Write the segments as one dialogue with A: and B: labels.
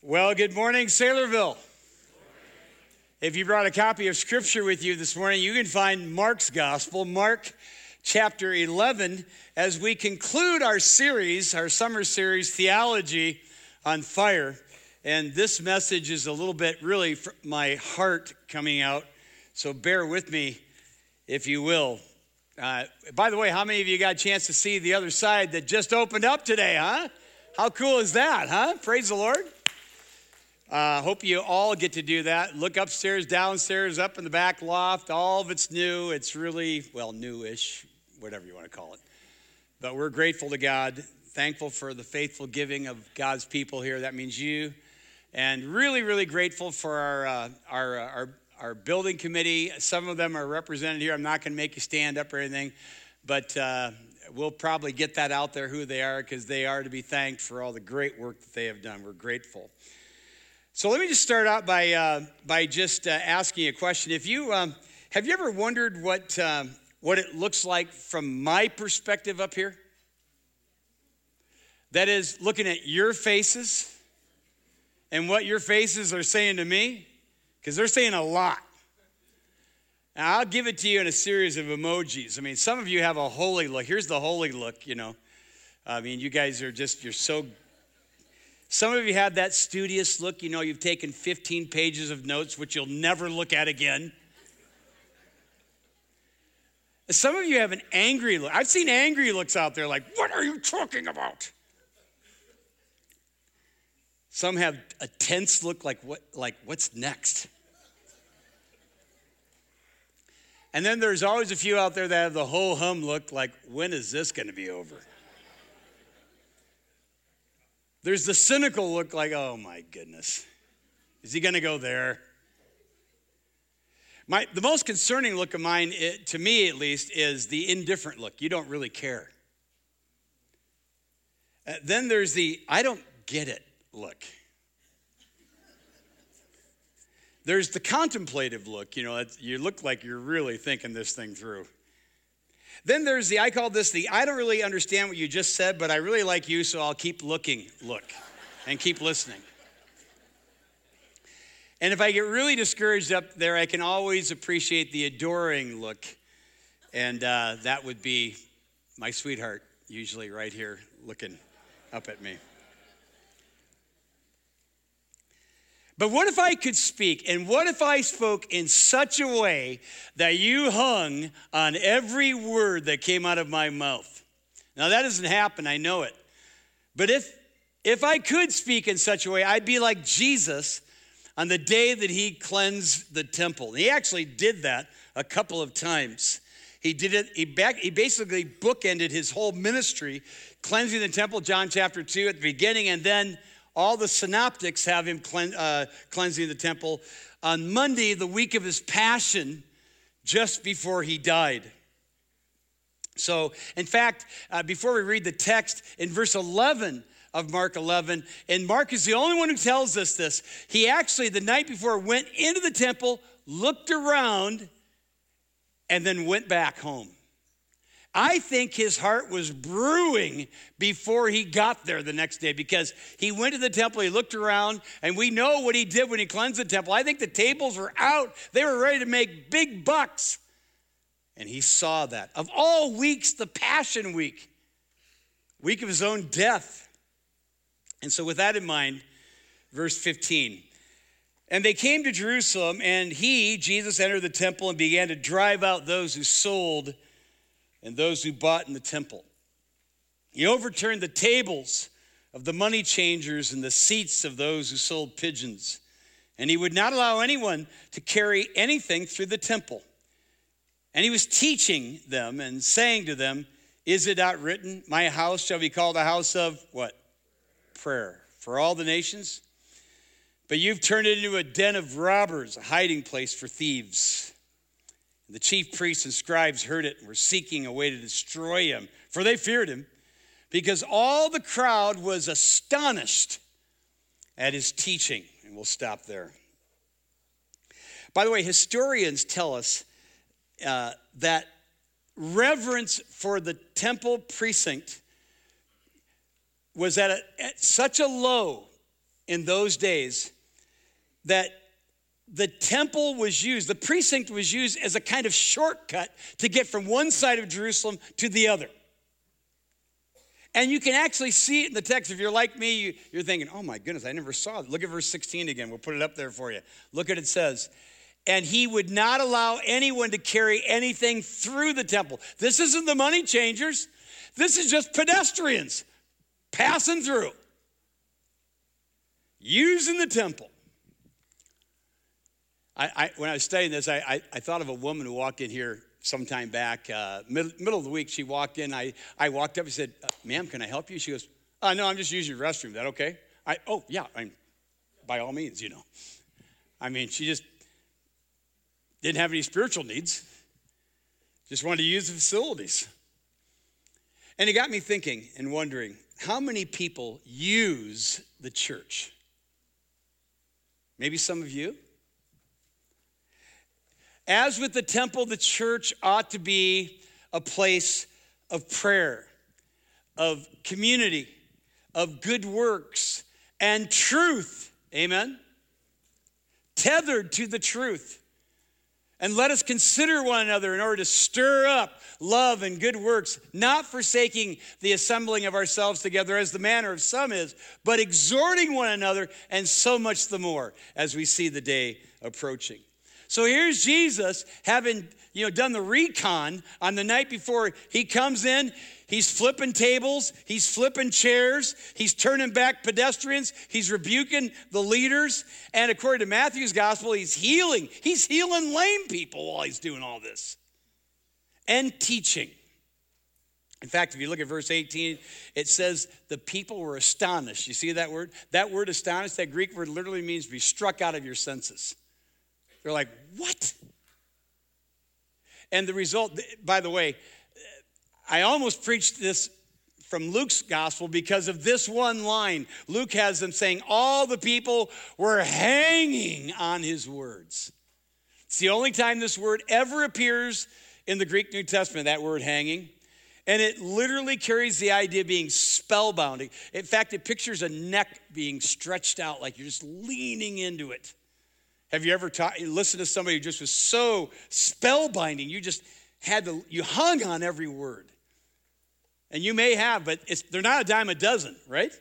A: Well, good morning, Saylorville. If you brought a copy of Scripture with you this morning, you can find Mark's Gospel, Mark chapter 11, as we conclude our series, our summer series, Theology on Fire. And this message is a little bit really my heart coming out, so bear with me if you will. Uh, by the way, how many of you got a chance to see the other side that just opened up today, huh? How cool is that, huh? Praise the Lord. Uh, hope you all get to do that. Look upstairs, downstairs, up in the back loft. All of it's new. It's really, well, newish, whatever you want to call it. But we're grateful to God, thankful for the faithful giving of God's people here. That means you. And really, really grateful for our, uh, our, uh, our, our building committee. Some of them are represented here. I'm not going to make you stand up or anything, but uh, we'll probably get that out there who they are because they are to be thanked for all the great work that they have done. We're grateful. So let me just start out by, uh, by just uh, asking a question. If you, um, have you ever wondered what, um, what it looks like from my perspective up here? That is, looking at your faces and what your faces are saying to me, because they're saying a lot. Now, I'll give it to you in a series of emojis. I mean, some of you have a holy look. Here's the holy look, you know. I mean, you guys are just, you're so some of you have that studious look, you know, you've taken 15 pages of notes, which you'll never look at again. Some of you have an angry look. I've seen angry looks out there like, what are you talking about? Some have a tense look like what like what's next? And then there's always a few out there that have the whole hum look like when is this going to be over? There's the cynical look like, oh my goodness, is he going to go there? My, the most concerning look of mine, it, to me at least, is the indifferent look. You don't really care. Uh, then there's the I don't get it look. There's the contemplative look. You know, you look like you're really thinking this thing through. Then there's the, I call this the, I don't really understand what you just said, but I really like you, so I'll keep looking, look, and keep listening. And if I get really discouraged up there, I can always appreciate the adoring look. And uh, that would be my sweetheart, usually right here looking up at me. But what if I could speak? And what if I spoke in such a way that you hung on every word that came out of my mouth? Now, that doesn't happen, I know it. But if, if I could speak in such a way, I'd be like Jesus on the day that he cleansed the temple. He actually did that a couple of times. He did it, he, back, he basically bookended his whole ministry, cleansing the temple, John chapter 2 at the beginning, and then all the synoptics have him clean, uh, cleansing the temple on Monday, the week of his passion, just before he died. So, in fact, uh, before we read the text, in verse 11 of Mark 11, and Mark is the only one who tells us this, he actually, the night before, went into the temple, looked around, and then went back home. I think his heart was brewing before he got there the next day because he went to the temple, he looked around, and we know what he did when he cleansed the temple. I think the tables were out, they were ready to make big bucks. And he saw that. Of all weeks, the Passion Week, week of his own death. And so, with that in mind, verse 15. And they came to Jerusalem, and he, Jesus, entered the temple and began to drive out those who sold and those who bought in the temple. He overturned the tables of the money changers and the seats of those who sold pigeons. And he would not allow anyone to carry anything through the temple. And he was teaching them and saying to them, Is it not written, My house shall be called a house of what? Prayer for all the nations? But you've turned it into a den of robbers, a hiding place for thieves. The chief priests and scribes heard it and were seeking a way to destroy him, for they feared him, because all the crowd was astonished at his teaching. And we'll stop there. By the way, historians tell us uh, that reverence for the temple precinct was at, a, at such a low in those days that the temple was used, the precinct was used as a kind of shortcut to get from one side of Jerusalem to the other. And you can actually see it in the text. If you're like me, you're thinking, oh my goodness, I never saw it. Look at verse 16 again. We'll put it up there for you. Look at it says, and he would not allow anyone to carry anything through the temple. This isn't the money changers, this is just pedestrians passing through, using the temple. I, I, when I was studying this, I, I, thought of a woman who walked in here some time back, uh, middle, middle, of the week. She walked in. I, I walked up and said, uh, Ma'am, can I help you? She goes, uh, No, I'm just using your restroom. Is that okay? I, oh, yeah, I'm, by all means, you know. I mean, she just didn't have any spiritual needs, just wanted to use the facilities. And it got me thinking and wondering how many people use the church? Maybe some of you. As with the temple, the church ought to be a place of prayer, of community, of good works, and truth. Amen? Tethered to the truth. And let us consider one another in order to stir up love and good works, not forsaking the assembling of ourselves together as the manner of some is, but exhorting one another, and so much the more as we see the day approaching. So here's Jesus having you know done the recon on the night before he comes in. He's flipping tables, he's flipping chairs, he's turning back pedestrians, he's rebuking the leaders, and according to Matthew's gospel, he's healing. He's healing lame people while he's doing all this. And teaching. In fact, if you look at verse 18, it says the people were astonished. You see that word? That word astonished, that Greek word literally means be struck out of your senses. They're like, what? And the result, by the way, uh, I almost preached this from Luke's gospel because of this one line. Luke has them saying, All the people were hanging on his words. It's the only time this word ever appears in the Greek New Testament, that word hanging. And it literally carries the idea of being spellbound. In fact, it pictures a neck being stretched out like you're just leaning into it. Have you ever taught, listened to somebody who just was so spellbinding? You just had to, you hung on every word. And you may have, but they're not a dime a dozen, right?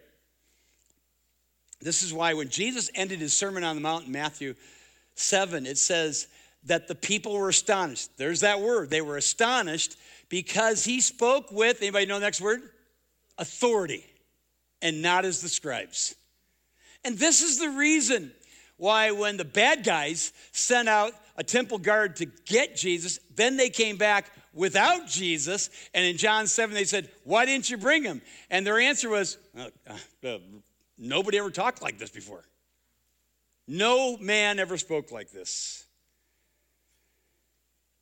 A: This is why when Jesus ended his Sermon on the Mount in Matthew 7, it says that the people were astonished. There's that word. They were astonished because he spoke with, anybody know the next word? Authority, and not as the scribes. And this is the reason why when the bad guys sent out a temple guard to get Jesus, then they came back without Jesus. And in John 7, they said, Why didn't you bring him? And their answer was, uh, uh, Nobody ever talked like this before. No man ever spoke like this.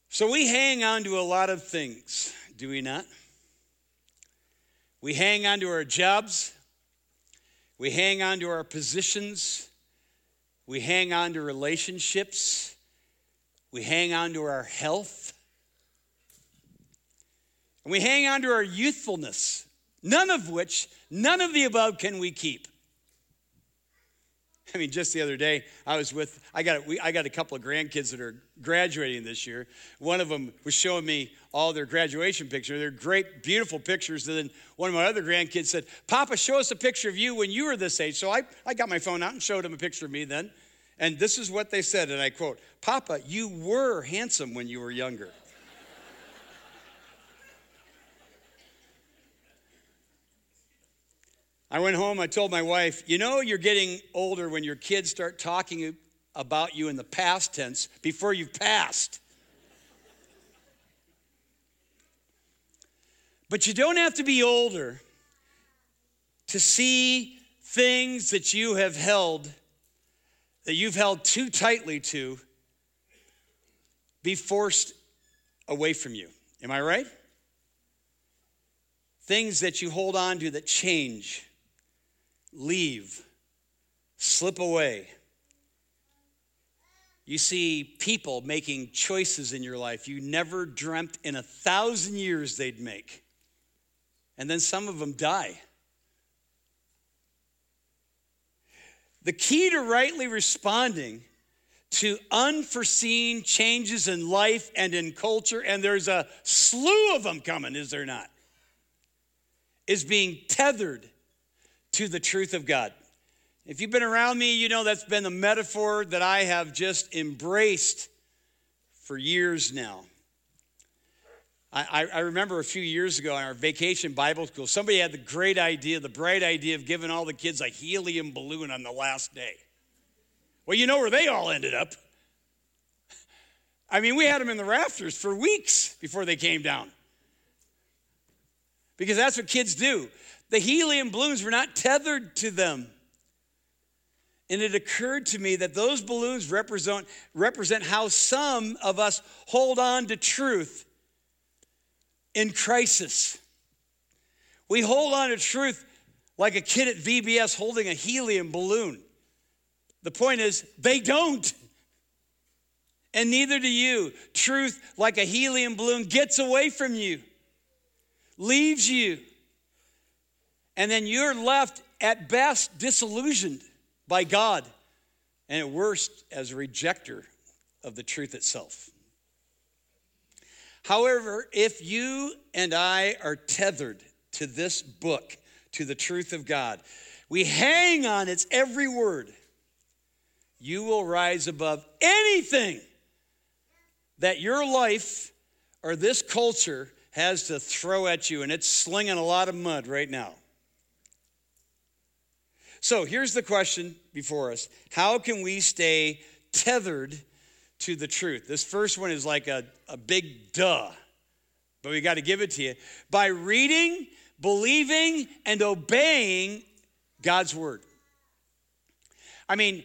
A: So we hang on to a lot of things, do we not? We hang on to our jobs. We hang on to our positions. We hang on to relationships. We hang on to our health. And we hang on to our youthfulness, none of which, none of the above can we keep. I mean, just the other day, I was with, I got, we, I got a couple of grandkids that are graduating this year. One of them was showing me all their graduation pictures. They're great, beautiful pictures. And then one of my other grandkids said, Papa, show us a picture of you when you were this age. So I, I got my phone out and showed him a picture of me then. And this is what they said, and I quote Papa, you were handsome when you were younger. I went home, I told my wife, you know, you're getting older when your kids start talking about you in the past tense before you've passed. But you don't have to be older to see things that you have held, that you've held too tightly to, be forced away from you. Am I right? Things that you hold on to that change leave, slip away. You see people making choices in your life you never dreamt in a thousand years they'd make. And then some of them die. The key to rightly responding to unforeseen changes in life and in culture, and there's a slew of them coming, is there not? Is being tethered to the truth of God. If you've been around me, you know that's been the metaphor that I have just embraced for years now. I, I, remember a few years ago in our vacation Bible school, somebody had the great idea, the bright idea of giving all the kids a helium balloon on the last day. Well, you know where they all ended up. I mean, we had them in the rafters for weeks before they came down. Because that's what kids do. The helium balloons were not tethered to them. And it occurred to me that those balloons represent, represent how some of us hold on to truth in crisis. We hold on to truth like a kid at VBS holding a helium balloon. The point is, they don't. And neither do you. Truth, like a helium balloon, gets away from you, leaves you. And then you're left at best disillusioned by God, and at worst as a rejecter of the truth itself. However, if you and I are tethered to this book, to the truth of God, we hang on its every word, you will rise above anything that your life or this culture has to throw at you, and it's slinging a lot of mud right now. So here's the question before us How can we stay tethered to the truth. This first one is like a, a big duh, but we got to give it to you. By reading, believing, and obeying God's word. I mean,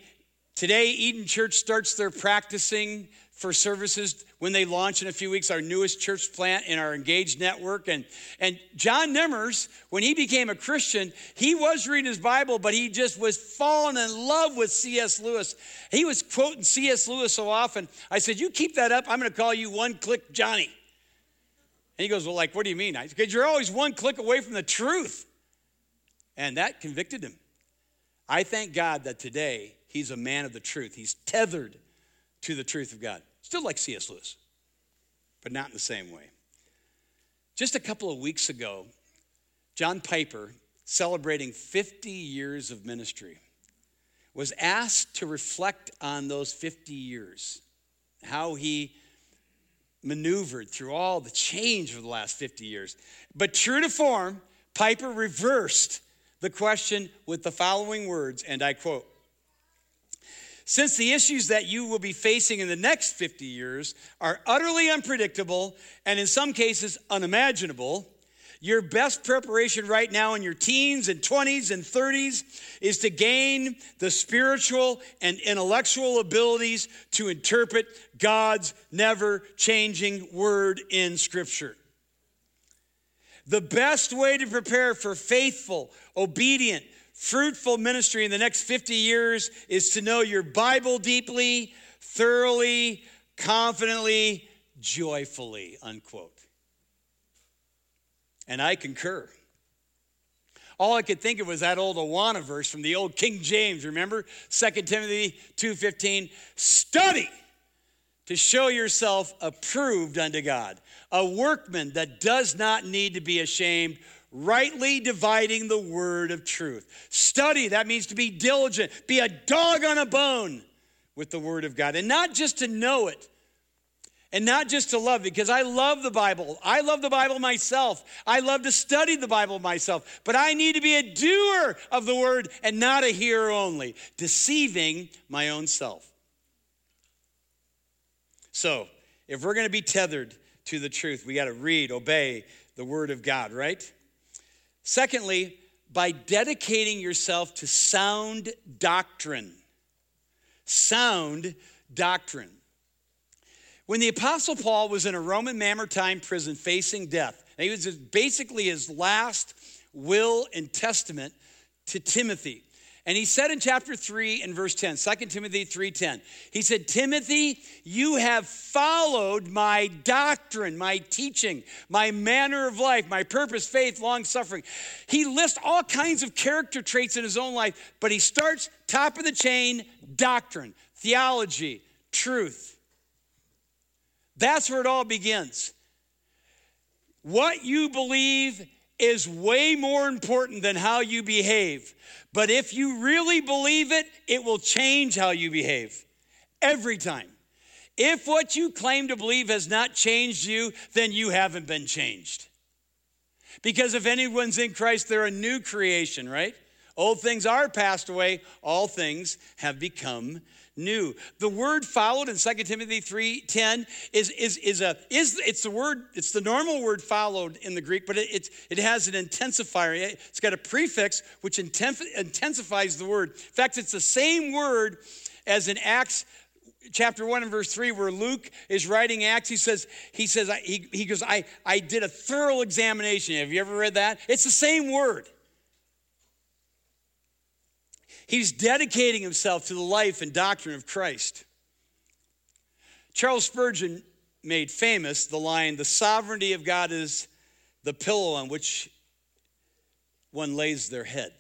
A: today Eden Church starts their practicing for services. When they launch in a few weeks our newest church plant in our engaged network. And and john nemmers when he became a christian he was reading his bible but he just was falling in love with cs lewis. He was quoting cs lewis so often. I said you keep that up i'm going to call you one click johnny. And he goes well like what do you mean? I said, you're always one click away from the truth. And that convicted him. I thank god that today he's a man of the truth. He's tethered to the truth of god Still like C.S. Lewis, but not in the same way. Just a couple of weeks ago, John Piper, celebrating 50 years of ministry, was asked to reflect on those 50 years, how he maneuvered through all the change of the last 50 years. But true to form, Piper reversed the question with the following words, and I quote since the issues that you will be facing in the next 50 years are utterly unpredictable and in some cases unimaginable, your best preparation right now in your teens and 20s and 30s is to gain the spiritual and intellectual abilities to interpret God's never changing word in Scripture. The best way to prepare for faithful, obedient, fruitful ministry in the next 50 years is to know your Bible deeply, thoroughly, confidently, joyfully, unquote. And I concur. All I could think of was that old Awana verse from the old King James, remember? 2 Timothy 2:15, study to show yourself approved unto God, a workman that does not need to be ashamed, rightly dividing the word of truth. Study, that means to be diligent, be a dog on a bone with the word of God, and not just to know it. And not just to love, because I love the Bible. I love the Bible myself. I love to study the Bible myself. But I need to be a doer of the word and not a hearer only, deceiving my own self. So, if we're going to be tethered to the truth, we got to read, obey the word of God, right? Secondly, by dedicating yourself to sound doctrine. Sound doctrine. When the Apostle Paul was in a Roman Mamertine prison facing death, he was basically his last will and testament to Timothy. And he said in chapter 3 and verse 10, 2 Timothy 3:10, he said, Timothy, you have followed my doctrine, my teaching, my manner of life, my purpose, faith, long suffering. He lists all kinds of character traits in his own life, but he starts top of the chain doctrine, theology, truth. That's where it all begins. What you believe is way more important than how you behave. But if you really believe it, it will change how you behave every time. If what you claim to believe has not changed you, then you haven't been changed. Because if anyone's in Christ, they're a new creation, right? Old things are passed away, all things have become new. The word followed in 2 Timothy 3:10 is, is, is a is it's the word, it's the normal word followed in the Greek, but it, it, it has an intensifier. It's got a prefix which intensifies the word. In fact, it's the same word as in Acts chapter 1 and verse 3 where luke is writing acts he says he says he, he goes I, I did a thorough examination have you ever read that it's the same word He's dedicating himself to the life and doctrine of Christ. Charles Spurgeon made famous the line, The sovereignty of God is the pillow on which one lays their head.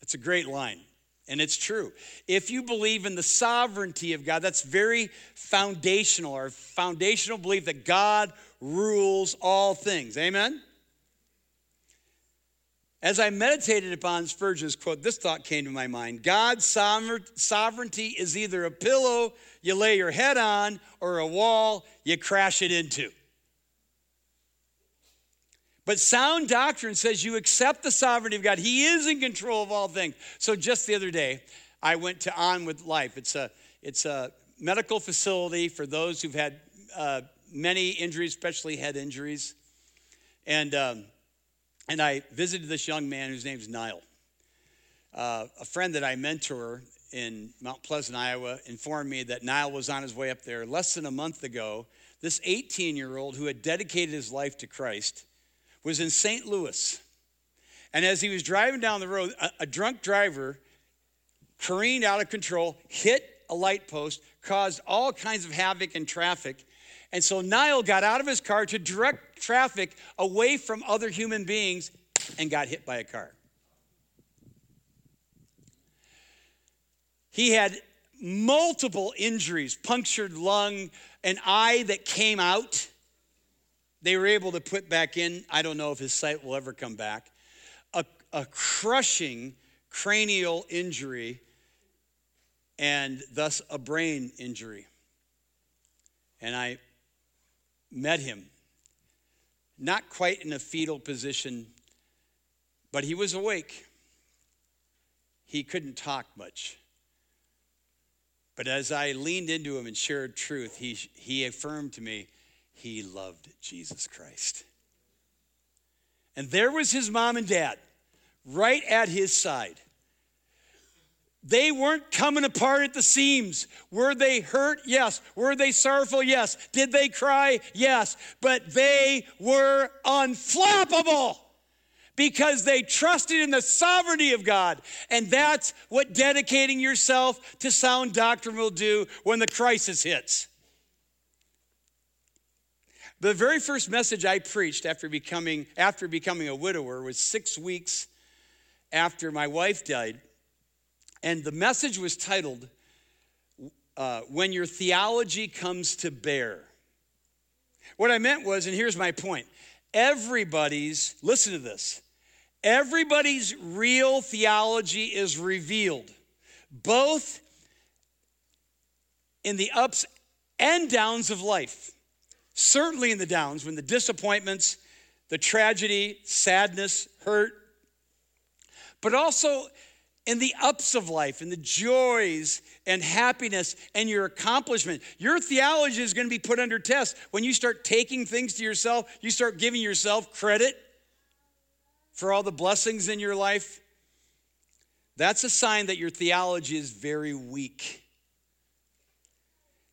A: That's a great line. And it's true. If you believe in the sovereignty of God, that's very foundational, our foundational belief that God rules all things. Amen? As I meditated upon Spurgeon's quote, this thought came to my mind God's sovereignty is either a pillow you lay your head on or a wall you crash it into. But sound doctrine says you accept the sovereignty of God. He is in control of all things. So just the other day, I went to On with Life. It's a, it's a medical facility for those who've had uh, many injuries, especially head injuries. And um, and I visited this young man whose name is Niall. Uh, a friend that I mentor in Mount Pleasant, Iowa, informed me that Niall was on his way up there less than a month ago. This 18 year old who had dedicated his life to Christ was in St. Louis. And as he was driving down the road, a, a drunk driver careened out of control, hit a light post, caused all kinds of havoc in traffic, and so Niall got out of his car to direct traffic away from other human beings and got hit by a car. He had multiple injuries punctured lung, an eye that came out. They were able to put back in. I don't know if his sight will ever come back. A, a crushing cranial injury and thus a brain injury. And I met him. Not quite in a fetal position, but he was awake. He couldn't talk much. But as I leaned into him and shared truth, he, he affirmed to me he loved Jesus Christ. And there was his mom and dad right at his side. They weren't coming apart at the seams. Were they hurt? Yes. Were they sorrowful? Yes. Did they cry? Yes. But they were unflappable because they trusted in the sovereignty of God. And that's what dedicating yourself to sound doctrine will do when the crisis hits. The very first message I preached after becoming, after becoming a widower was six weeks after my wife died. And the message was titled, uh, When Your Theology Comes to Bear. What I meant was, and here's my point everybody's, listen to this, everybody's real theology is revealed, both in the ups and downs of life. Certainly in the downs, when the disappointments, the tragedy, sadness, hurt, but also in the ups of life, in the joys and happiness and your accomplishment. Your theology is going to be put under test when you start taking things to yourself, you start giving yourself credit for all the blessings in your life. That's a sign that your theology is very weak.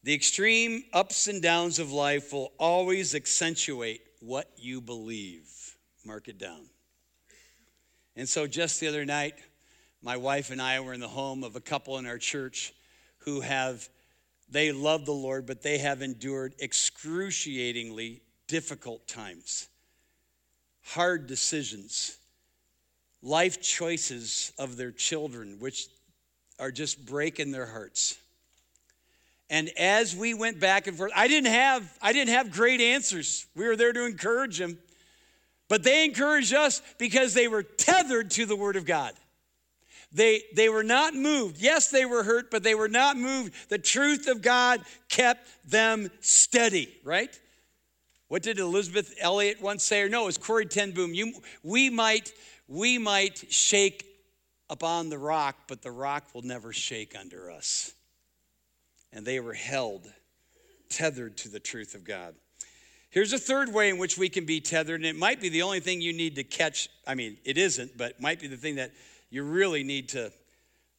A: The extreme ups and downs of life will always accentuate what you believe. Mark it down. And so, just the other night, My wife and I were in the home of a couple in our church who have, they love the Lord, but they have endured excruciatingly difficult times, hard decisions, life choices of their children, which are just breaking their hearts. And as we went back and forth, I didn't have I didn't have great answers. We were there to encourage them. But they encouraged us because they were tethered to the word of God. They, they were not moved. Yes, they were hurt, but they were not moved. The truth of God kept them steady, right? What did Elisabeth Elliot once say? Or no, it was Corrie ten Boom. You, we, might, we might shake upon the rock, but the rock will never shake under us. And they were held, tethered to the truth of God. Here's a third way in which we can be tethered, and it might be the only thing you need to catch. I mean, it isn't, but it might be the thing that you really need to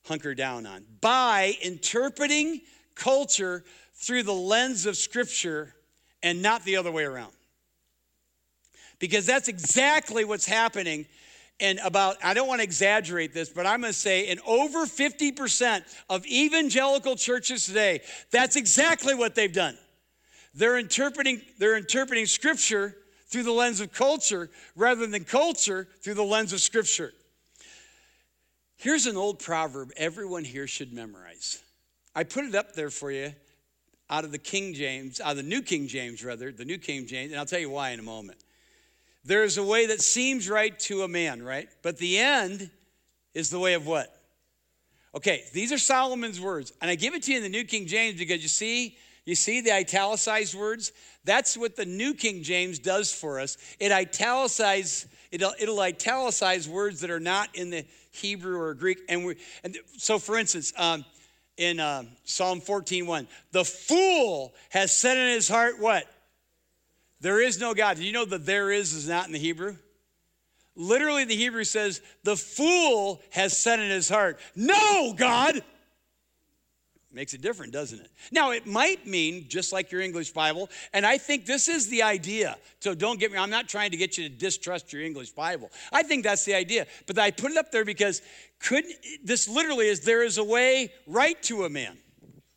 A: hunker down on. By interpreting culture through the lens of Scripture and not the other way around. Because that's exactly what's happening and about, I don't want to exaggerate this, but I'm going to say in over 50% of evangelical churches today, that's exactly what they've done. They're interpreting, they're interpreting scripture through the lens of culture rather than culture through the lens of scripture. Here's an old proverb everyone here should memorize. I put it up there for you out of the King James, out of the New King James, rather, the New King James, and I'll tell you why in a moment. There's a way that seems right to a man, right? But the end is the way of what? Okay, these are Solomon's words. And I give it to you in the New King James because you see, you see the italicized words? That's what the New King James does for us. It italicizes, it'll, it'll italicize words that are not in the Hebrew or Greek. And, we, and so, for instance, um, in uh, Psalm 14, the fool has said in his heart, what? There is no God. Do you know that there is is not in the Hebrew? Literally, the Hebrew says, the fool has said in his heart, No, God. Makes it different, doesn't it? Now, it might mean just like your English Bible, and I think this is the idea. So don't get me, I'm not trying to get you to distrust your English Bible. I think that's the idea. But I put it up there because couldn't this literally is there is a way right to a man.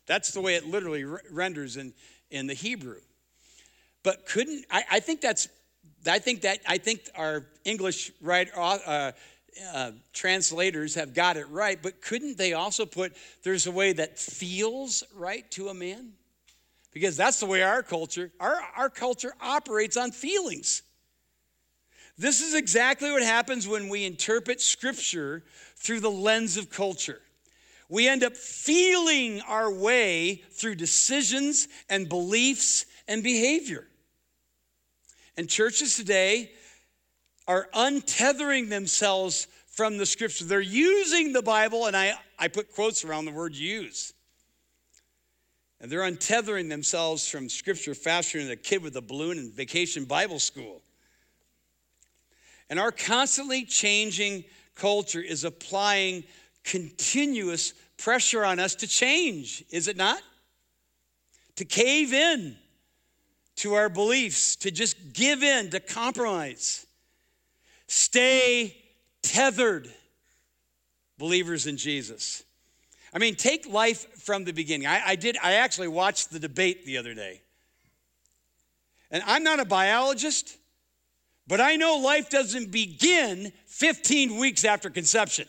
A: That's the way it literally renders in, in the Hebrew. But couldn't I, I think that's I think that I think our English right uh, uh, translators have got it right, but couldn't they also put there's a way that feels right to a man? Because that's the way our culture, our, our culture operates on feelings. This is exactly what happens when we interpret scripture through the lens of culture. We end up feeling our way through decisions and beliefs and behavior. And churches today are untethering themselves from the scripture. They're using the Bible, and I, I put quotes around the word use. And they're untethering themselves from scripture faster than a kid with a balloon in vacation Bible school. And our constantly changing culture is applying continuous pressure on us to change, is it not? To cave in to our beliefs, to just give in, to compromise. Stay tethered, believers in Jesus. I mean, take life from the beginning. I, I, did, I actually watched the debate the other day. And I'm not a biologist, but I know life doesn't begin 15 weeks after conception.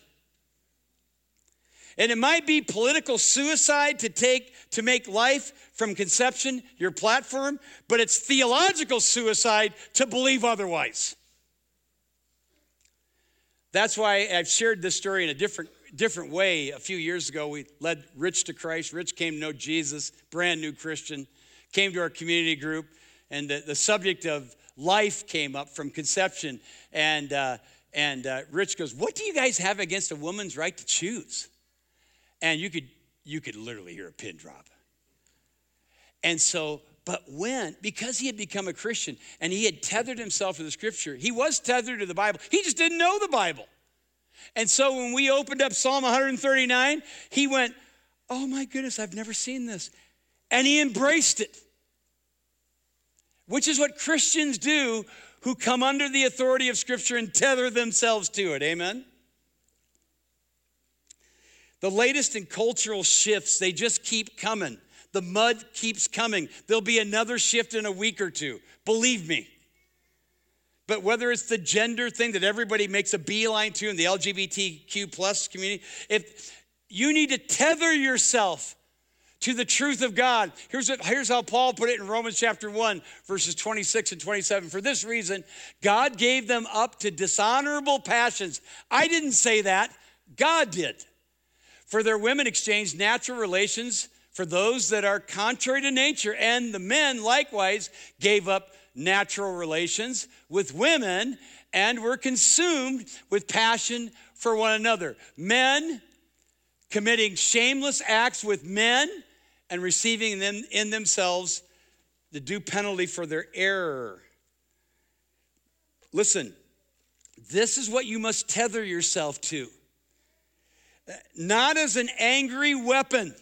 A: And it might be political suicide to take to make life from conception your platform, but it's theological suicide to believe otherwise. That's why I've shared this story in a different different way. A few years ago, we led Rich to Christ. Rich came to know Jesus, brand new Christian, came to our community group, and the, the subject of life came up from conception. And, uh, and uh, Rich goes, What do you guys have against a woman's right to choose? and you could you could literally hear a pin drop. And so, but when, because he had become a Christian and he had tethered himself to the scripture, he was tethered to the Bible. He just didn't know the Bible. And so when we opened up Psalm 139, he went, Oh my goodness, I've never seen this. And he embraced it, which is what Christians do who come under the authority of Scripture and tether themselves to it. Amen? The latest in cultural shifts, they just keep coming. The mud keeps coming. There'll be another shift in a week or two. Believe me. But whether it's the gender thing that everybody makes a beeline to in the LGBTQ plus community, if you need to tether yourself to the truth of God. Here's, what, here's how Paul put it in Romans chapter 1, verses 26 and 27. For this reason, God gave them up to dishonorable passions. I didn't say that, God did. For their women exchanged natural relations for those that are contrary to nature, and the men likewise gave up natural relations with women and were consumed with passion for one another. Men committing shameless acts with men and receiving them in themselves the due penalty for their error. Listen, this is what you must tether yourself to. Not as an angry weapon,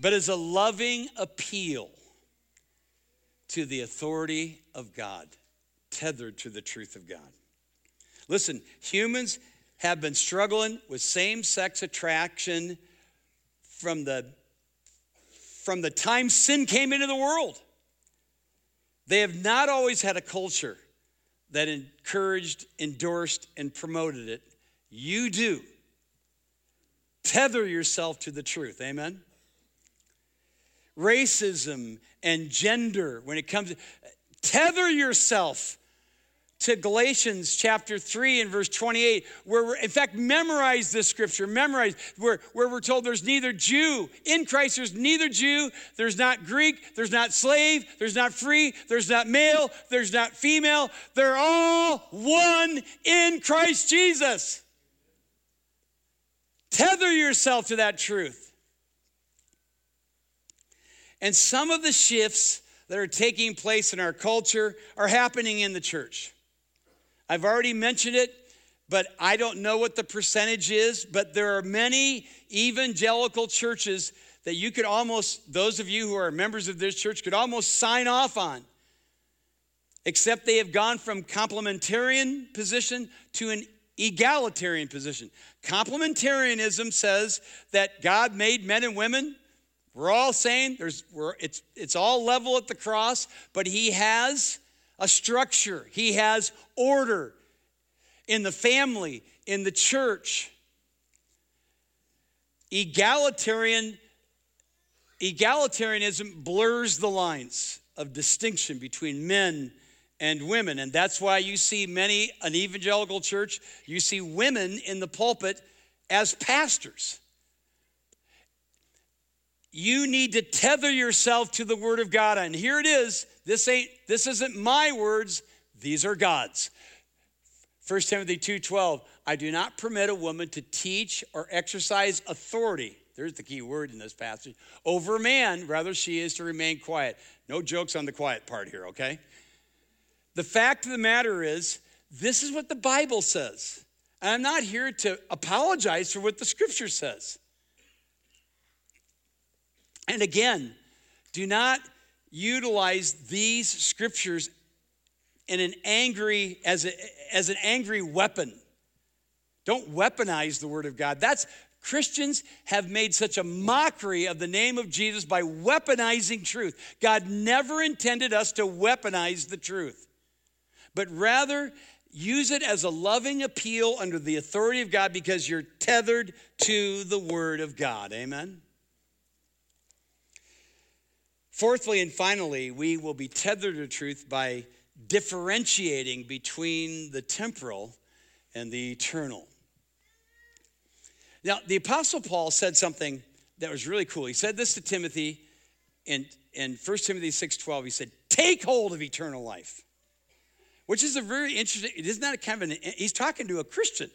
A: but as a loving appeal to the authority of God, tethered to the truth of God. Listen, humans have been struggling with same sex attraction from the, from the time sin came into the world. They have not always had a culture that encouraged, endorsed, and promoted it. You do. Tether yourself to the truth. Amen racism and gender when it comes to, tether yourself to Galatians chapter 3 and verse 28, where we're, in fact, memorize this scripture, memorize, where, where we're told there's neither Jew, in Christ there's neither Jew, there's not Greek, there's not slave, there's not free, there's not male, there's not female, they're all one in Christ Jesus. Tether yourself to that truth. And some of the shifts that are taking place in our culture are happening in the church. I've already mentioned it, but I don't know what the percentage is, but there are many evangelical churches that you could almost, those of you who are members of this church, could almost sign off on, except they have gone from complementarian position to an egalitarian position. Complementarianism says that God made men and women we're all saying there's, we're, it's, it's all level at the cross, but he has a structure, he has order in the family, in the church. Egalitarian, egalitarianism blurs the lines of distinction between men and women. And that's why you see many, an evangelical church, you see women in the pulpit as pastors. You need to tether yourself to the word of God. And here it is. This ain't this isn't my words, these are God's. 1 Timothy 2:12, I do not permit a woman to teach or exercise authority. There's the key word in this passage. Over man, rather she is to remain quiet. No jokes on the quiet part here, okay? The fact of the matter is, this is what the Bible says. And I'm not here to apologize for what the scripture says. And again, do not utilize these scriptures in an angry as, a, as an angry weapon. Don't weaponize the word of God. That's Christians have made such a mockery of the name of Jesus by weaponizing truth. God never intended us to weaponize the truth, but rather use it as a loving appeal under the authority of God because you're tethered to the word of God. Amen. Fourthly and finally, we will be tethered to truth by differentiating between the temporal and the eternal. Now, the Apostle Paul said something that was really cool. He said this to Timothy in, in 1 Timothy 6.12. He said, take hold of eternal life. Which is a very interesting, it is not a kind of an, he's talking to a Christian.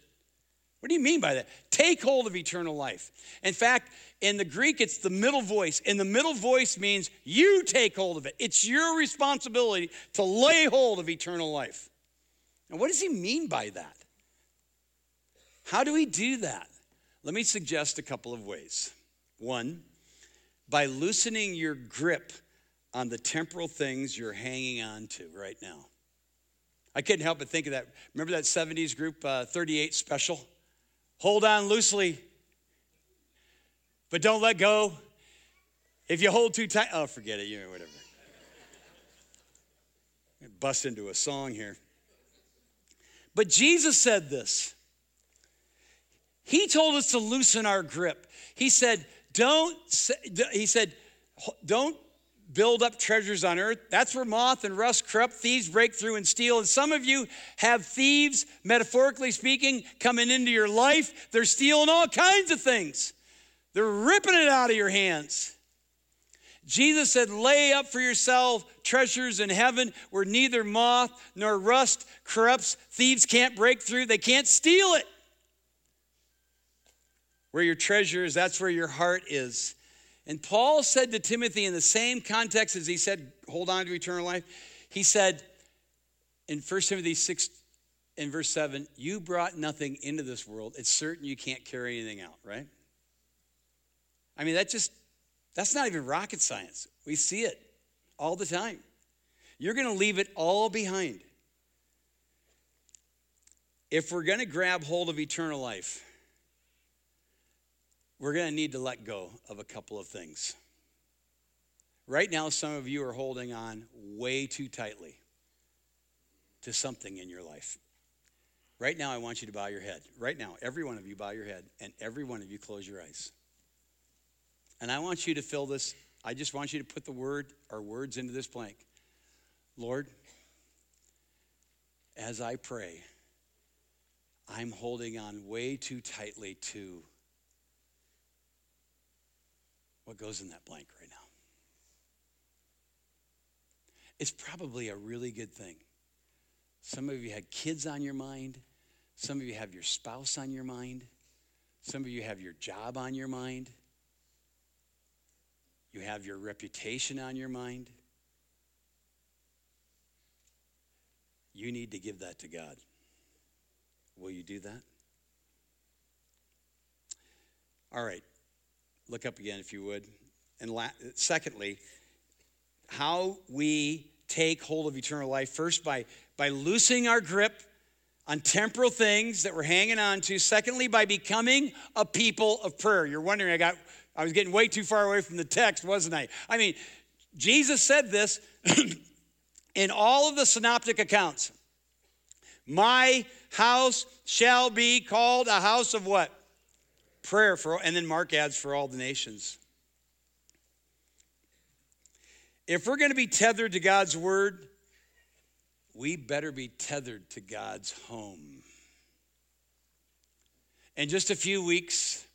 A: What do you mean by that? Take hold of eternal life. In fact, in the Greek, it's the middle voice. And the middle voice means you take hold of it. It's your responsibility to lay hold of eternal life. And what does he mean by that? How do we do that? Let me suggest a couple of ways. One, by loosening your grip on the temporal things you're hanging on to right now. I couldn't help but think of that. Remember that 70s group, uh, 38 Special? Hold on loosely but don't let go. If you hold too tight, oh, forget it, you know, whatever. Bust into a song here. But Jesus said this. He told us to loosen our grip. He said, don't, he said, don't build up treasures on earth. That's where moth and rust, corrupt thieves break through and steal. And some of you have thieves, metaphorically speaking, coming into your life. They're stealing all kinds of things, they're ripping it out of your hands. Jesus said, Lay up for yourself treasures in heaven where neither moth nor rust corrupts. Thieves can't break through, they can't steal it. Where your treasure is, that's where your heart is. And Paul said to Timothy in the same context as he said, hold on to eternal life, he said in 1 Timothy 6 in verse 7, you brought nothing into this world. It's certain you can't carry anything out, right? I mean, that just, that's not even rocket science. We see it all the time. You're going to leave it all behind. If we're going to grab hold of eternal life, we're going to need to let go of a couple of things. Right now, some of you are holding on way too tightly to something in your life. Right now, I want you to bow your head. Right now, every one of you bow your head, and every one of you close your eyes. And I want you to fill this, I just want you to put the word or words into this blank. Lord, as I pray, I'm holding on way too tightly to what goes in that blank right now. It's probably a really good thing. Some of you had kids on your mind. Some of you have your spouse on your mind. Some of you have your job on your mind. You have your reputation on your mind. You need to give that to God. Will you do that? All right. Look up again, if you would. And la- secondly, how we take hold of eternal life. First, by, by loosening our grip on temporal things that we're hanging on to. Secondly, by becoming a people of prayer. You're wondering, I got I was getting way too far away from the text, wasn't I? I mean, Jesus said this in all of the synoptic accounts. My house shall be called a house of what? Prayer for, and then Mark adds for all the nations. If we're going to be tethered to God's word, we better be tethered to God's home. In just a few weeks,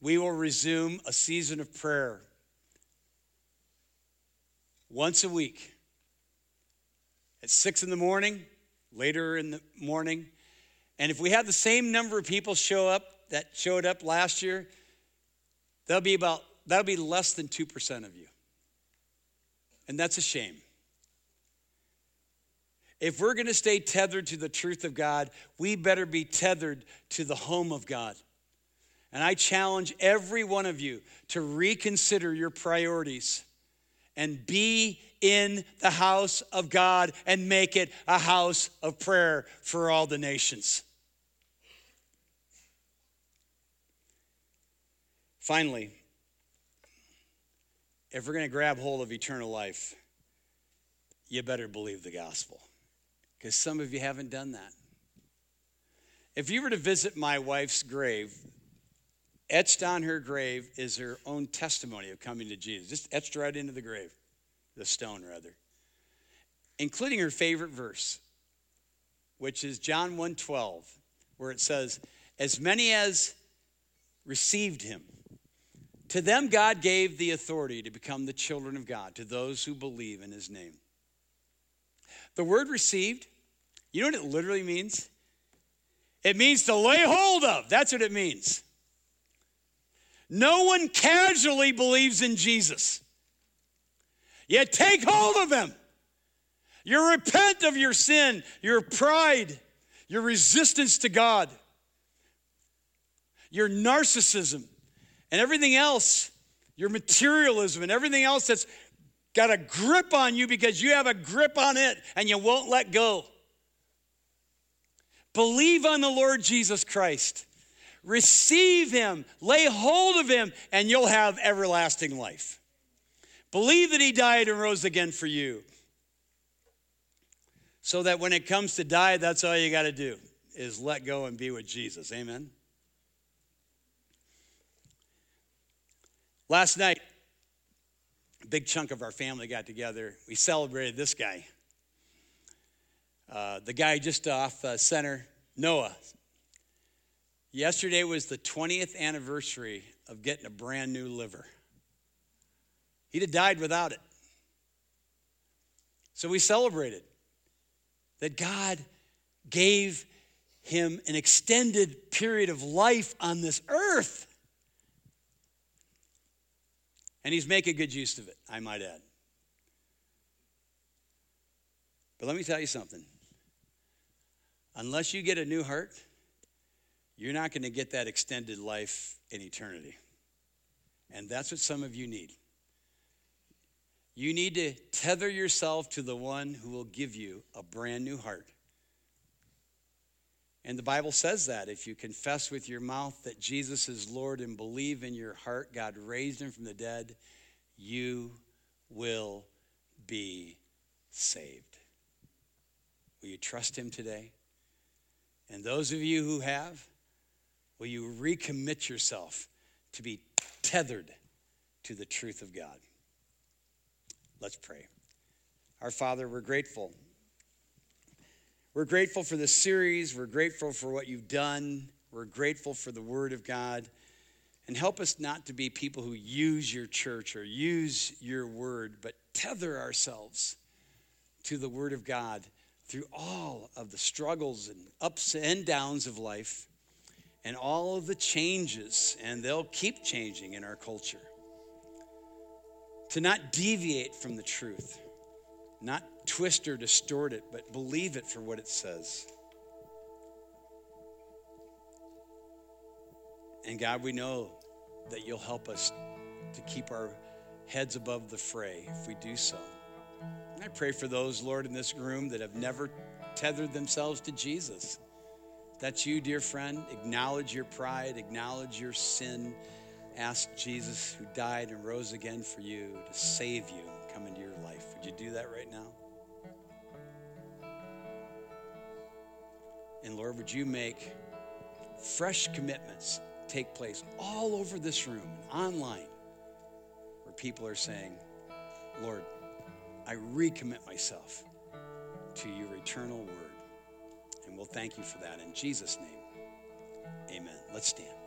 A: we will resume a season of prayer once a week at six in the morning, later in the morning. And if we have the same number of people show up that showed up last year, that'll be about, that'll be less than 2% of you. And that's a shame. If we're going to stay tethered to the truth of God, we better be tethered to the home of God. And I challenge every one of you to reconsider your priorities and be in the house of God and make it a house of prayer for all the nations. Finally, if we're going to grab hold of eternal life, you better believe the gospel because some of you haven't done that. If you were to visit my wife's grave, etched on her grave is her own testimony of coming to Jesus, just etched right into the grave, the stone rather, including her favorite verse, which is John 1:12, where it says, "As many as received him, to them, God gave the authority to become the children of God, to those who believe in his name. The word received, you know what it literally means? It means to lay hold of. That's what it means. No one casually believes in Jesus. You take hold of him. You repent of your sin, your pride, your resistance to God, your narcissism, and everything else, your materialism and everything else that's got a grip on you because you have a grip on it and you won't let go. Believe on the Lord Jesus Christ. receive him, lay hold of him, and you'll have everlasting life. Believe that he died and rose again for you. So that when it comes to die, that's all you got to do is let go and be with Jesus. Amen. Last night, a big chunk of our family got together. We celebrated this guy. Uh, the guy just off uh, center, Noah. Yesterday was the 20th anniversary of getting a brand new liver. He'd have died without it. So we celebrated that God gave him an extended period of life on this earth. And he's making good use of it, I might add. But let me tell you something. Unless you get a new heart, you're not going to get that extended life in eternity. And that's what some of you need. You need to tether yourself to the one who will give you a brand new heart. And the Bible says that if you confess with your mouth that Jesus is Lord and believe in your heart God raised him from the dead, you will be saved. Will you trust him today? And those of you who have, will you recommit yourself to be tethered to the truth of God? Let's pray. Our Father, we're grateful. We're grateful for this series. We're grateful for what you've done. We're grateful for the Word of God. And help us not to be people who use your church or use your Word, but tether ourselves to the Word of God through all of the struggles and ups and downs of life and all of the changes, and they'll keep changing in our culture. To not deviate from the truth, not twist or distort it, but believe it for what it says. And God, we know that you'll help us to keep our heads above the fray if we do so. I pray for those, Lord, in this room that have never tethered themselves to Jesus. That's you, dear friend. Acknowledge your pride, acknowledge your sin. Ask Jesus, who died and rose again for you, to save you and come into your. Would you do that right now? And Lord, would you make fresh commitments take place all over this room, online, where people are saying, Lord, I recommit myself to your eternal word. And we'll thank you for that in Jesus' name. Amen. Let's stand.